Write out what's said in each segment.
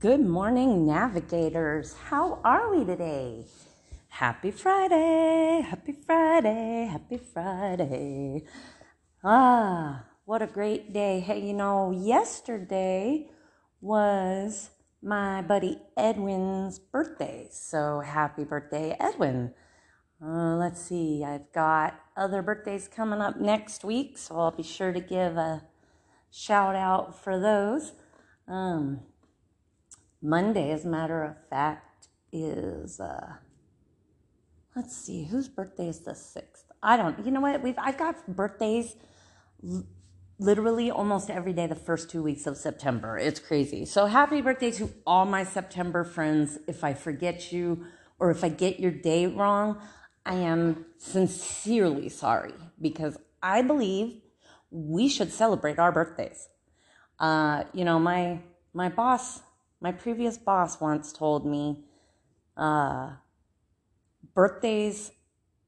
Good morning, navigators. How are we today? Happy Friday, happy Friday, happy Friday. Ah, what a great day. Hey, you know, yesterday was my buddy Edwin's birthday. So happy birthday, Edwin. Uh, let's see, I've got other birthdays coming up next week, so I'll be sure to give a shout out for those. Um, Monday, as a matter of fact, is uh, let's see, whose birthday is the sixth? I don't. You know what? We've I've got birthdays l- literally almost every day the first two weeks of September. It's crazy. So happy birthday to all my September friends. If I forget you or if I get your day wrong, I am sincerely sorry because I believe we should celebrate our birthdays. Uh, you know, my my boss my previous boss once told me uh, birthdays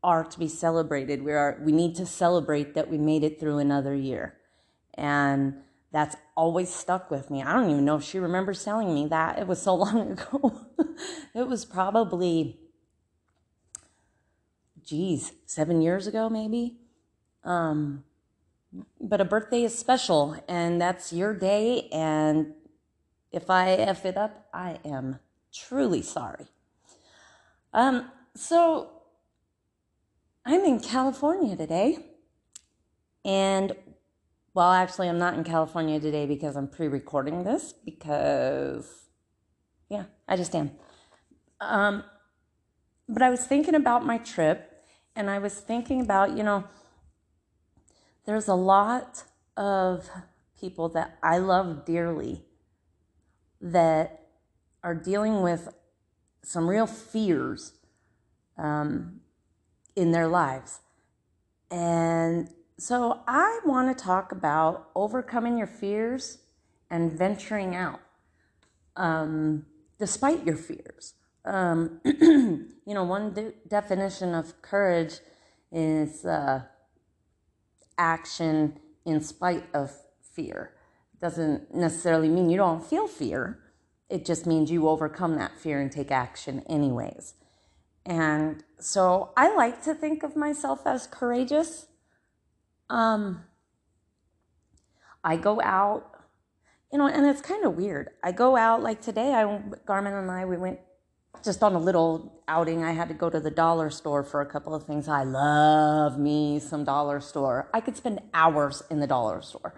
are to be celebrated. We are we need to celebrate that we made it through another year. And that's always stuck with me. I don't even know if she remembers telling me that. It was so long ago. it was probably geez, seven years ago maybe. Um, but a birthday is special and that's your day and if I F it up, I am truly sorry. Um, so I'm in California today. And well, actually, I'm not in California today because I'm pre recording this because, yeah, I just am. Um, but I was thinking about my trip and I was thinking about, you know, there's a lot of people that I love dearly that are dealing with some real fears um, in their lives. And so I want to talk about overcoming your fears and venturing out um, despite your fears. Um, you know, one de- definition of courage is uh, action in spite of fear doesn't necessarily mean you don't feel fear. It just means you overcome that fear and take action anyways. And so I like to think of myself as courageous. Um, I go out, you know, and it's kind of weird. I go out like today. I Garmin and I we went just on a little outing. I had to go to the dollar store for a couple of things. I love me some dollar store. I could spend hours in the dollar store.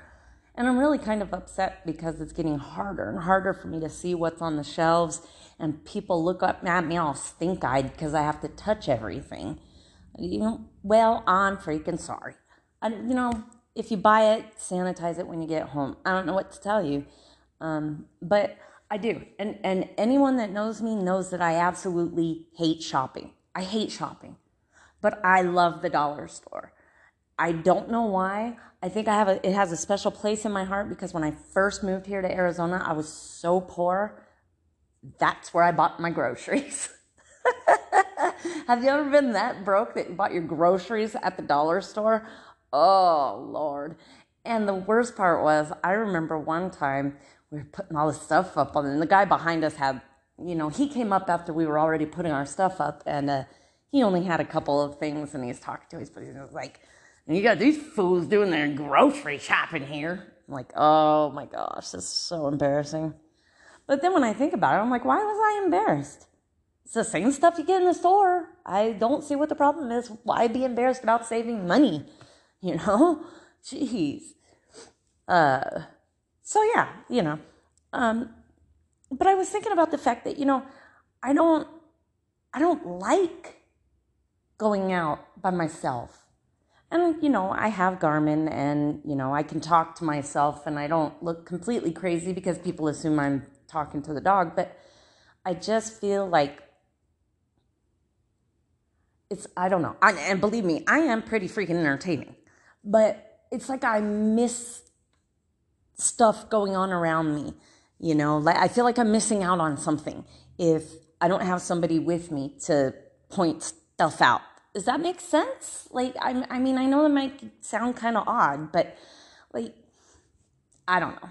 And I'm really kind of upset because it's getting harder and harder for me to see what's on the shelves. And people look up at me all stink eyed because I have to touch everything. You know, well, I'm freaking sorry. I, you know, if you buy it, sanitize it when you get home. I don't know what to tell you. Um, but I do. And, and anyone that knows me knows that I absolutely hate shopping. I hate shopping. But I love the dollar store. I don't know why. I think I have a, it has a special place in my heart because when I first moved here to Arizona, I was so poor. That's where I bought my groceries. have you ever been that broke that you bought your groceries at the dollar store? Oh, Lord. And the worst part was, I remember one time we were putting all this stuff up and the guy behind us had, you know, he came up after we were already putting our stuff up, and uh, he only had a couple of things, and he's talking to us, but he was like, and you got these fools doing their grocery shopping here. I'm like, oh my gosh, this is so embarrassing. But then when I think about it, I'm like, why was I embarrassed? It's the same stuff you get in the store. I don't see what the problem is. Why be embarrassed about saving money? You know? Jeez. Uh, so yeah, you know. Um, but I was thinking about the fact that, you know, I don't I don't like going out by myself. And, uh, you know, I have Garmin and, you know, I can talk to myself and I don't look completely crazy because people assume I'm talking to the dog. But I just feel like it's, I don't know. I, and believe me, I am pretty freaking entertaining. But it's like I miss stuff going on around me. You know, like I feel like I'm missing out on something if I don't have somebody with me to point stuff out does that make sense? Like, I, I mean, I know that might sound kind of odd, but like, I don't know.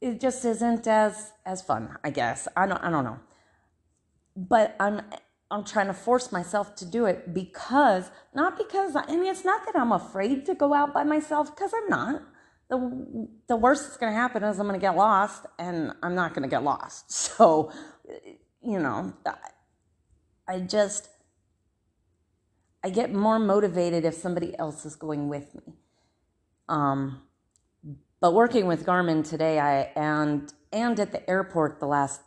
it just isn't as as fun, I guess. I don't I don't know. But I'm I'm trying to force myself to do it because not because I mean it's not that I'm afraid to go out by myself because I'm not. The the worst that's going to happen is I'm going to get lost and I'm not going to get lost. So you know, I just I get more motivated if somebody else is going with me. Um, but working with Garmin today, I and and at the airport the last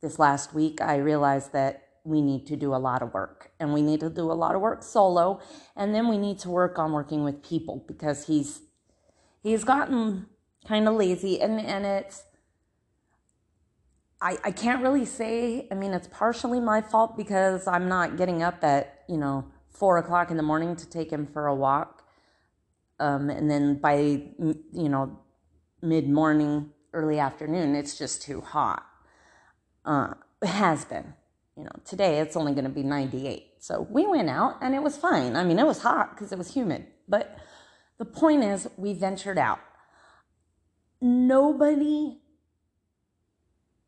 this last week, I realized that we need to do a lot of work, and we need to do a lot of work solo, and then we need to work on working with people because he's he's gotten kind of lazy, and and it's I, I can't really say, I mean, it's partially my fault because I'm not getting up at, you know, four o'clock in the morning to take him for a walk. Um, and then by, you know, mid morning, early afternoon, it's just too hot. Uh, it has been. You know, today it's only going to be 98. So we went out and it was fine. I mean, it was hot because it was humid. But the point is, we ventured out. Nobody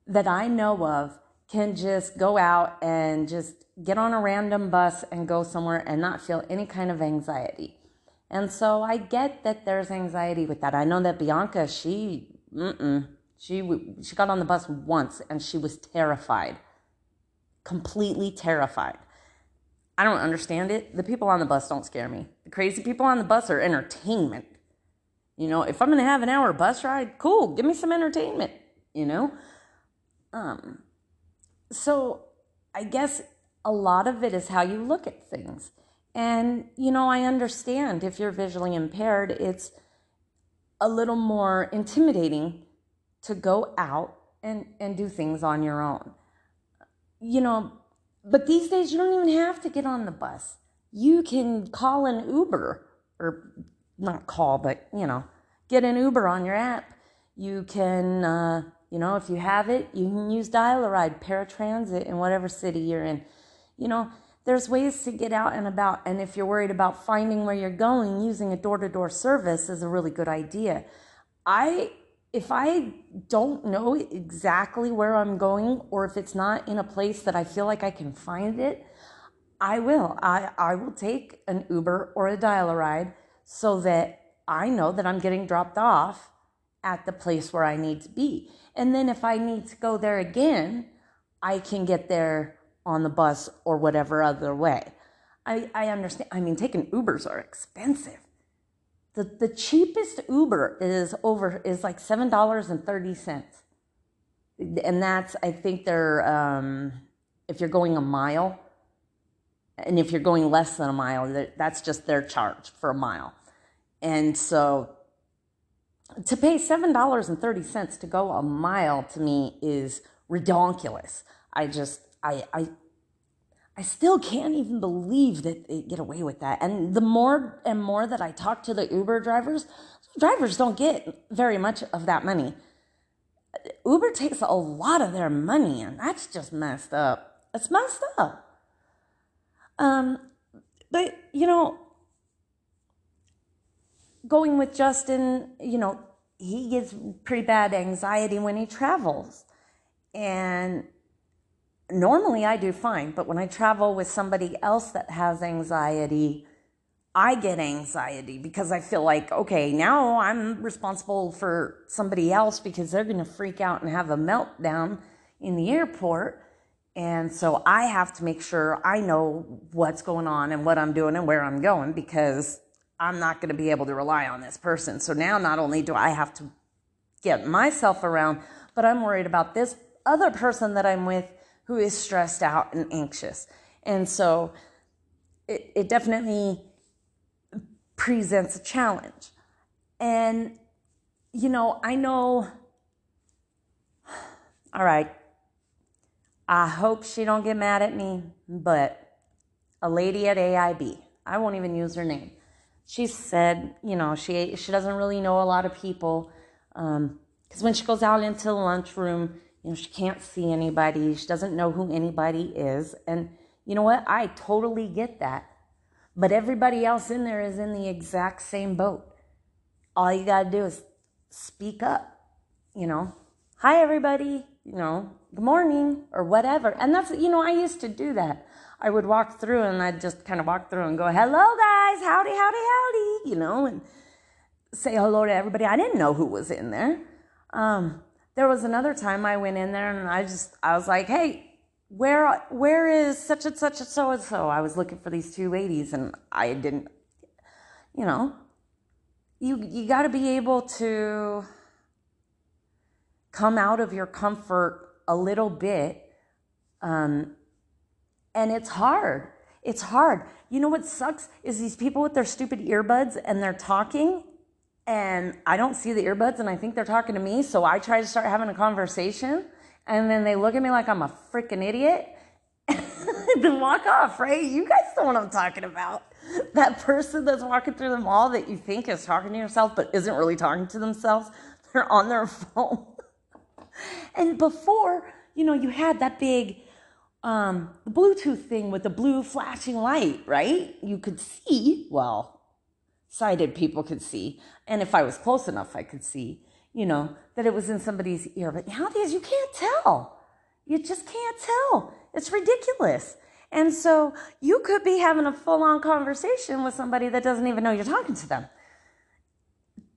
that I know of can just go out and just get on a random bus and go somewhere and not feel any kind of anxiety. And so I get that there's anxiety with that. I know that Bianca, she, she, she got on the bus once and she was terrified, completely terrified. I don't understand it. The people on the bus don't scare me. The crazy people on the bus are entertainment. You know, if I'm going to have an hour bus ride, cool, give me some entertainment, you know? Um, so I guess a lot of it is how you look at things. And, you know, I understand if you're visually impaired, it's a little more intimidating to go out and, and do things on your own. You know, but these days you don't even have to get on the bus. You can call an Uber, or not call, but, you know, get an Uber on your app. You can, uh, you know, if you have it, you can use Dial-A-Ride, paratransit in whatever city you're in. You know, there's ways to get out and about. And if you're worried about finding where you're going, using a door to door service is a really good idea. I, if I don't know exactly where I'm going, or if it's not in a place that I feel like I can find it, I will. I, I will take an Uber or a Dial-A-Ride so that I know that I'm getting dropped off at the place where I need to be. And then if I need to go there again, I can get there on the bus or whatever other way. I, I understand. I mean, taking Ubers are expensive. The, the cheapest Uber is over is like seven dollars and thirty cents, and that's I think they're um, if you're going a mile, and if you're going less than a mile, that's just their charge for a mile, and so to pay $7.30 to go a mile to me is redonkulous. I just, I, I, I still can't even believe that they get away with that. And the more and more that I talk to the Uber drivers, drivers don't get very much of that money. Uber takes a lot of their money, and that's just messed up. It's messed up. Um, but you know, going with Justin, you know, he gets pretty bad anxiety when he travels. And normally I do fine, but when I travel with somebody else that has anxiety, I get anxiety because I feel like, okay, now I'm responsible for somebody else because they're going to freak out and have a meltdown in the airport. And so I have to make sure I know what's going on and what I'm doing and where I'm going because I'm not going to be able to rely on this person. So now not only do I have to get myself around, but I'm worried about this other person that I'm with who is stressed out and anxious. And so it, it definitely presents a challenge. And, you know, I know, all right, I hope she don't get mad at me, but a lady at AIB, I won't even use her name she said, you know, she she doesn't really know a lot of people because um, when she goes out into the lunchroom, you know, she can't see anybody. She doesn't know who anybody is, and you know what? I totally get that. But everybody else in there is in the exact same boat. All you gotta do is speak up. you know, hi everybody, you know, good morning or whatever. And that's, you know, I used to do that. I would walk through and I'd just kind of walk through and go, hello guys, howdy, howdy, howdy, you know, and say hello to everybody. I didn't know who was in there. Um, there was another time I went in there and I just, I was like, hey, where, where is such and such and so and so? I was looking for these two ladies and I didn't, you know, you, you got to be able to come out of your comfort a little bit. Um, and it's hard. It's hard. You know what sucks is these people with their stupid earbuds and they're talking and I don't see the earbuds and I think they're talking to me. So I try to start having a conversation and then they look at me like I'm a freaking idiot then walk off, right? You guys know what I'm talking about. That person that's walking through the mall that you think is talking to yourself but isn't really talking to themselves. They're on their phone. and before, you know, you had that big um, the Bluetooth thing with the blue flashing light, right? You could see, well, sighted people could see. And if I was close enough, I could see, you know, that it was in somebody's ear. But nowadays, you can't tell. You just can't tell. It's ridiculous. And so you could be having a full on conversation with somebody that doesn't even know you're talking to them.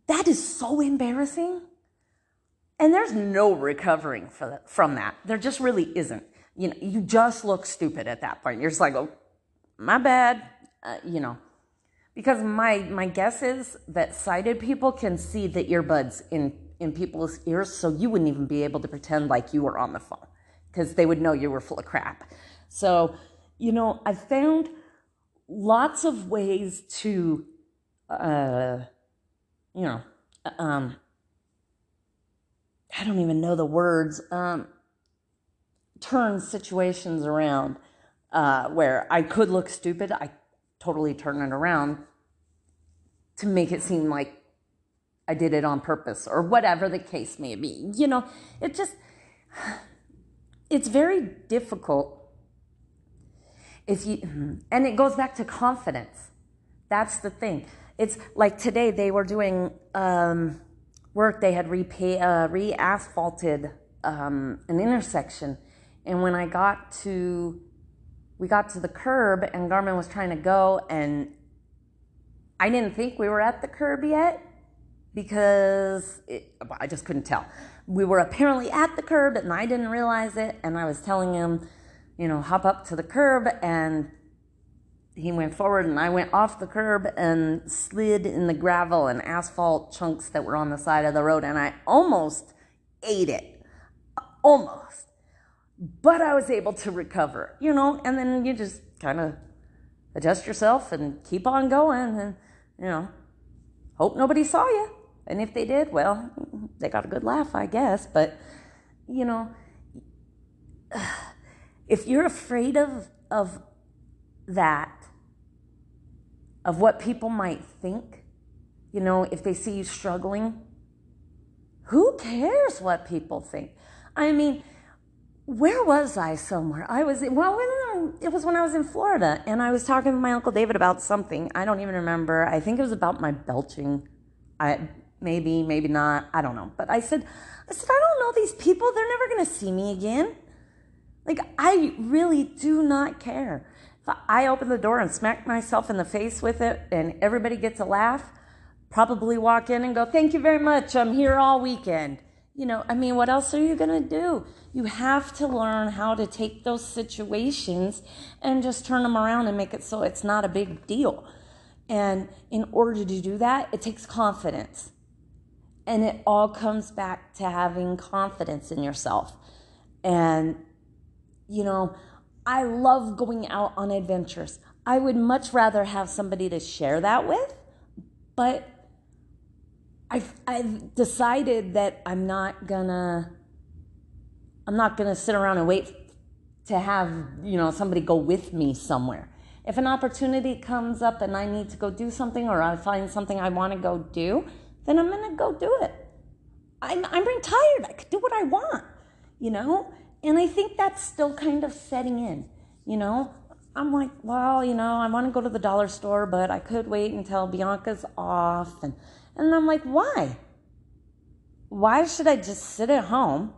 That is so embarrassing. And there's no recovering from that. There just really isn't. You know, you just look stupid at that point. You're just like, oh, my bad. Uh, you know, because my my guess is that sighted people can see the earbuds in in people's ears, so you wouldn't even be able to pretend like you were on the phone because they would know you were full of crap. So, you know, I found lots of ways to, uh, you know, um, I don't even know the words, um, turn situations around uh, where I could look stupid. I totally turn it around to make it seem like I did it on purpose or whatever the case may be. You know, it just, it's very difficult if you, and it goes back to confidence. That's the thing. It's like today they were doing, um, work, they had repay, uh, re-asphalted um, an intersection. And when I got to, we got to the curb and Garmin was trying to go and I didn't think we were at the curb yet because it, I just couldn't tell. We were apparently at the curb and I didn't realize it. And I was telling him, you know, hop up to the curb and he went forward and I went off the curb and slid in the gravel and asphalt chunks that were on the side of the road and I almost ate it. Almost. But I was able to recover, you know, and then you just kind of adjust yourself and keep on going and, you know, hope nobody saw you. And if they did, well, they got a good laugh, I guess. But, you know, if you're afraid of, of that, of what people might think, you know, if they see you struggling, who cares what people think? I mean, where was I somewhere? I was, well, it was when I was in Florida and I was talking to my Uncle David about something. I don't even remember. I think it was about my belching. I, maybe, maybe not. I don't know. But I said, I said, I don't know these people. They're never going to see me again. Like, I really do not care. If I open the door and smack myself in the face with it and everybody gets a laugh, probably walk in and go, Thank you very much. I'm here all weekend. You know, I mean, what else are you going to do? You have to learn how to take those situations and just turn them around and make it so it's not a big deal. And in order to do that, it takes confidence. And it all comes back to having confidence in yourself. And, you know, I love going out on adventures. I would much rather have somebody to share that with, but I've, I've decided that I'm not gonna, I'm not gonna sit around and wait to have, you know, somebody go with me somewhere. If an opportunity comes up and I need to go do something or I find something I want to go do, then I'm to go do it. I'm, I'm retired. I could do what I want, you know? And I think that's still kind of setting in, you know? I'm like, well, you know, I want to go to the dollar store, but I could wait until Bianca's off. And, and I'm like, why? why should I just sit at home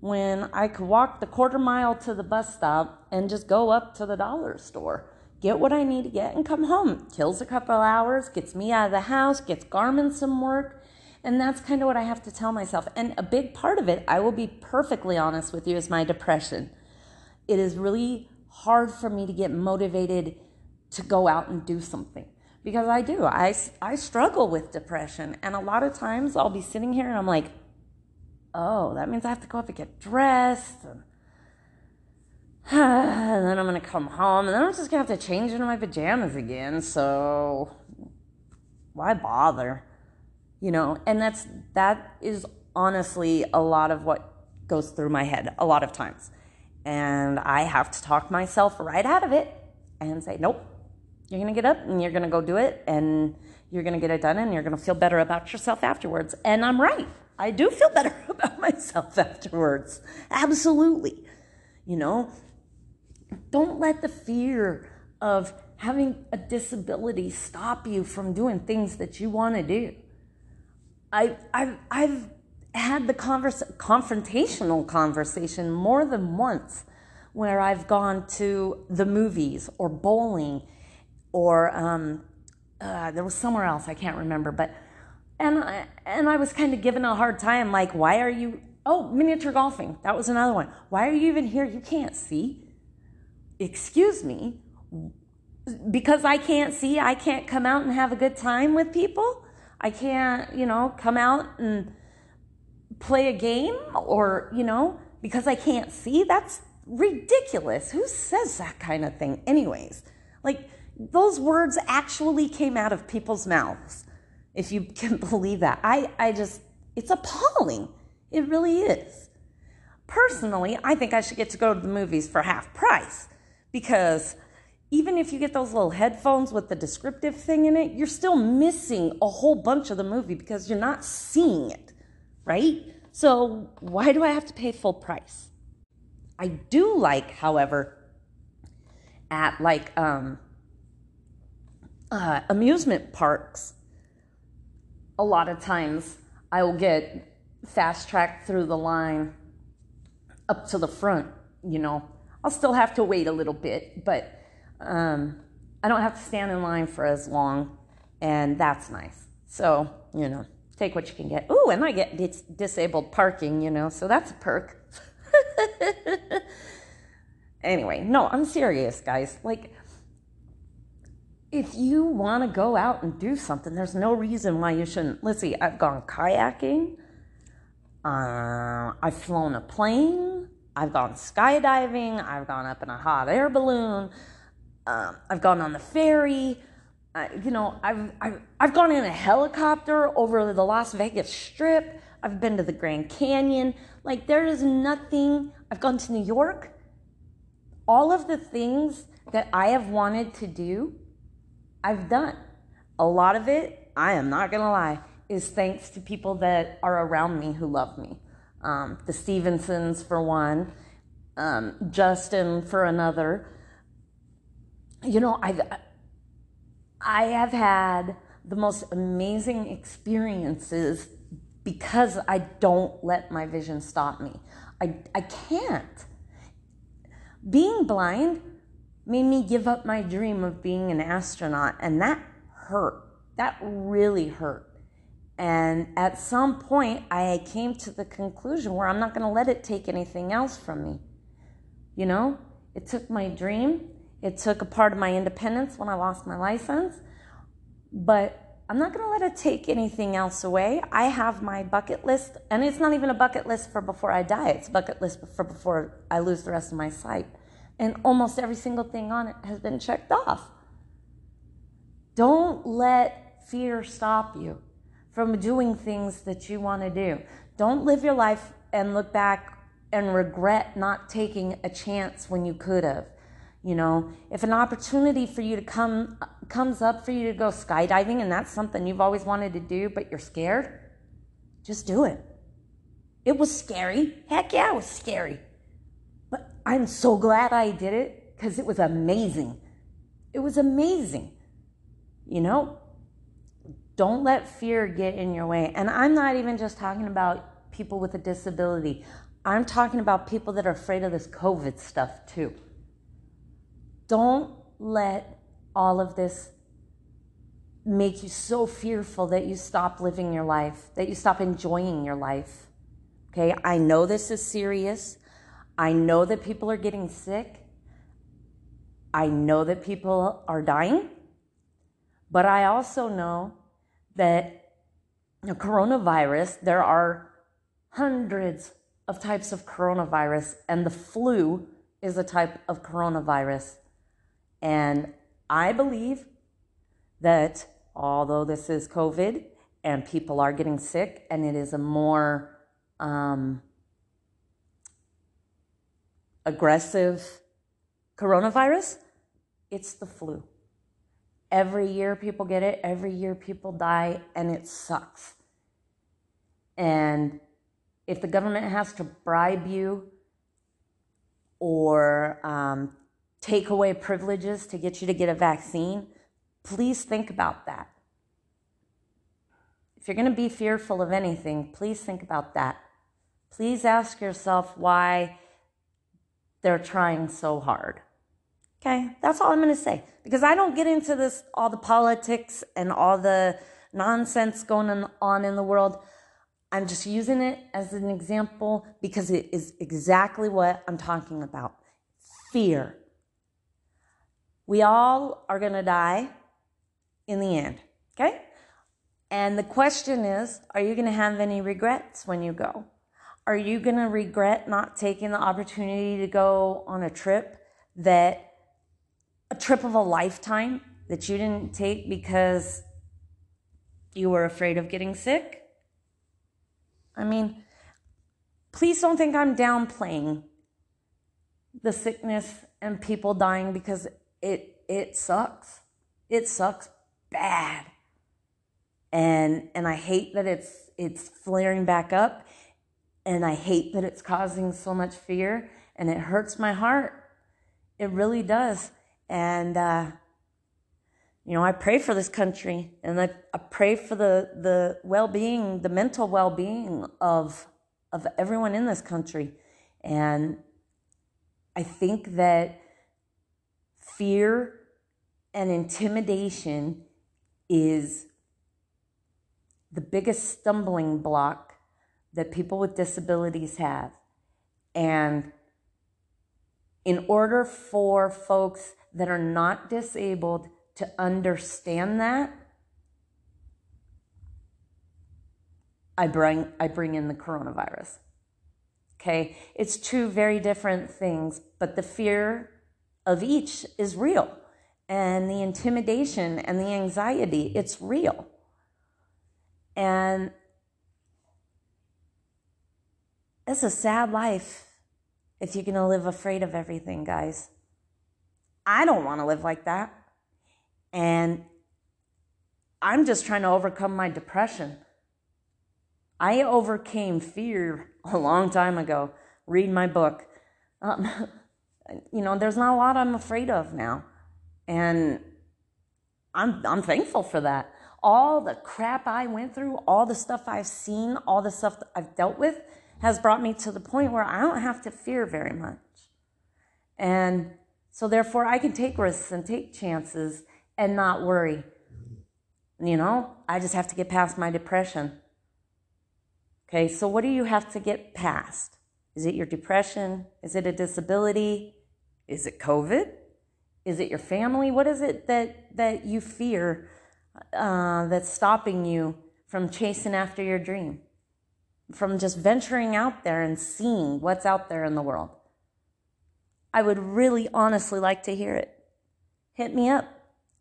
when I could walk the quarter mile to the bus stop and just go up to the dollar store? Get what I need to get and come home. Kills a couple hours, gets me out of the house, gets Garmin some work. And that's kind of what I have to tell myself. And a big part of it, I will be perfectly honest with you, is my depression. It is really hard for me to get motivated to go out and do something because I do. I, I struggle with depression. And a lot of times I'll be sitting here and I'm like, oh, that means I have to go up and get dressed. And, and then I'm going to come home and then I'm just going to have to change into my pajamas again. So why bother? You know, and that's, that is honestly a lot of what goes through my head a lot of times. And I have to talk myself right out of it and say, nope, you're going to get up and you're going to go do it and you're going to get it done and you're going to feel better about yourself afterwards. And I'm right. I do feel better about myself afterwards. Absolutely. You know, don't let the fear of having a disability stop you from doing things that you want to do. I, I've, I've had the converse, confrontational conversation more than once where I've gone to the movies or bowling or um, uh, there was somewhere else I can't remember, but and I, and I was kind of given a hard time, like, why are you? Oh, miniature golfing. That was another one. Why are you even here? You can't see. Excuse me. Because I can't see, I can't come out and have a good time with people. I can't, you know, come out and play a game or, you know, because I can't see. That's ridiculous. Who says that kind of thing, anyways? Like, those words actually came out of people's mouths, if you can believe that. I, I just, it's appalling. It really is. Personally, I think I should get to go to the movies for half price because even if you get those little headphones with the descriptive thing in it, you're still missing a whole bunch of the movie because you're not seeing it, right? So why do I have to pay full price? I do like, however, at like um, uh, amusement parks, a lot of times I will get fast tracked through the line up to the front. You know, I'll still have to wait a little bit, but um, I don't have to stand in line for as long, and that's nice. So, you know, take what you can get. Ooh, and I get dis- disabled parking, you know, so that's a perk. anyway, no, I'm serious, guys. Like, if you want to go out and do something, there's no reason why you shouldn't. Let's see, I've gone kayaking, uh, I've flown a plane, I've gone skydiving, I've gone up in a hot air balloon, um, I've gone on the ferry. You know, I've, I've, I've gone in a helicopter over the Las Vegas Strip. I've been to the Grand Canyon. Like, there is nothing. I've gone to New York. All of the things that I have wanted to do, I've done. A lot of it, I am not going to lie, is thanks to people that are around me who love me. Um, the Stevensons, for one, um, Justin, for another. You know, I've, I have had the most amazing experiences because I don't let my vision stop me. I, I can't. Being blind made me give up my dream of being an astronaut, and that hurt. That really hurt. And at some point, I came to the conclusion where I'm not going to let it take anything else from me. You know, it took my dream, it took a part of my independence when I lost my license, but I'm not going to let it take anything else away. I have my bucket list, and it's not even a bucket list for before I die, it's a bucket list for before I lose the rest of my sight and almost every single thing on it has been checked off. Don't let fear stop you from doing things that you want to do. Don't live your life and look back and regret not taking a chance when you could have. You know, if an opportunity for you to come comes up for you to go skydiving and that's something you've always wanted to do but you're scared, just do it. It was scary. Heck yeah, it was scary. I'm so glad I did it because it was amazing. It was amazing. You know, Don't let fear get in your way. And I'm not even just talking about people with a disability, I'm talking about people that are afraid of this COVID stuff too. Don't let all of this make you so fearful that you stop living your life, that you stop enjoying your life. Okay, I know this is serious. I know that people are getting sick. I know that people are dying. But I also know that the coronavirus, there are hundreds of types of coronavirus, and the flu is a type of coronavirus. And I believe that although this is COVID and people are getting sick, and it is a more um, aggressive coronavirus, it's the flu. Every year people get it, every year people die, and it sucks. And if the government has to bribe you or um, take away privileges to get you to get a vaccine, please think about that. If you're going to be fearful of anything, please think about that. Please ask yourself why they're trying so hard. Okay, that's all I'm going to say because I don't get into this, all the politics and all the nonsense going on in the world. I'm just using it as an example because it is exactly what I'm talking about fear. We all are going to die in the end, okay? And the question is are you going to have any regrets when you go? Are you going to regret not taking the opportunity to go on a trip that a trip of a lifetime that you didn't take because you were afraid of getting sick? I mean, please don't think I'm downplaying the sickness and people dying because it it sucks. It sucks bad. And and I hate that it's it's flaring back up and I hate that it's causing so much fear and it hurts my heart. It really does. And uh you know, I pray for this country and I, I pray for the, the well being, the mental well being of, of everyone in this country. And I think that fear and intimidation is the biggest stumbling block that people with disabilities have. And in order for folks that are not disabled to understand that, I bring, I bring in the coronavirus. Okay? It's two very different things, but the fear of each is real. And the intimidation and the anxiety, it's real. And it's a sad life if you're going to live afraid of everything, guys. I don't want to live like that. And I'm just trying to overcome my depression. I overcame fear a long time ago. Read my book. Um, you know, there's not a lot I'm afraid of now. And I'm, I'm thankful for that. All the crap I went through, all the stuff I've seen, all the stuff I've dealt with has brought me to the point where I don't have to fear very much. And so, therefore, I can take risks and take chances and not worry. You know, I just have to get past my depression. Okay, so what do you have to get past? Is it your depression? Is it a disability? Is it COVID? Is it your family? What is it that, that you fear uh, that's stopping you from chasing after your dream? From just venturing out there and seeing what's out there in the world? I would really honestly like to hear it. Hit me up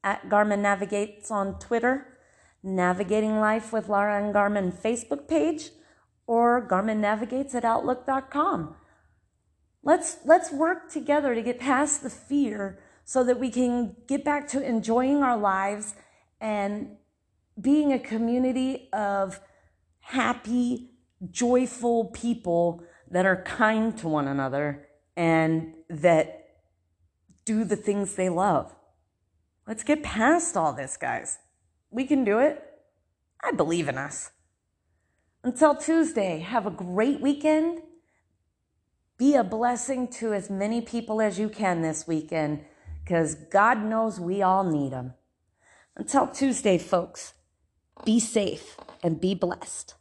at Garmin Navigates on Twitter, Navigating Life with Laura and Garmin Facebook page, or Garmin Navigates at Outlook.com. Let's, let's work together to get past the fear so that we can get back to enjoying our lives and being a community of happy, joyful people that are kind to one another and that do the things they love. Let's get past all this, guys. We can do it. I believe in us. Until Tuesday, have a great weekend. Be a blessing to as many people as you can this weekend because God knows we all need them. Until Tuesday, folks, be safe and be blessed.